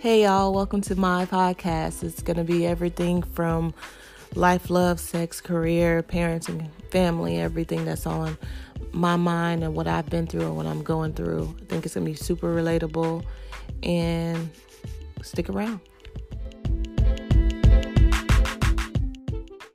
Hey, y'all, welcome to my podcast. It's going to be everything from life, love, sex, career, parenting, family, everything that's on my mind and what I've been through and what I'm going through. I think it's going to be super relatable and stick around.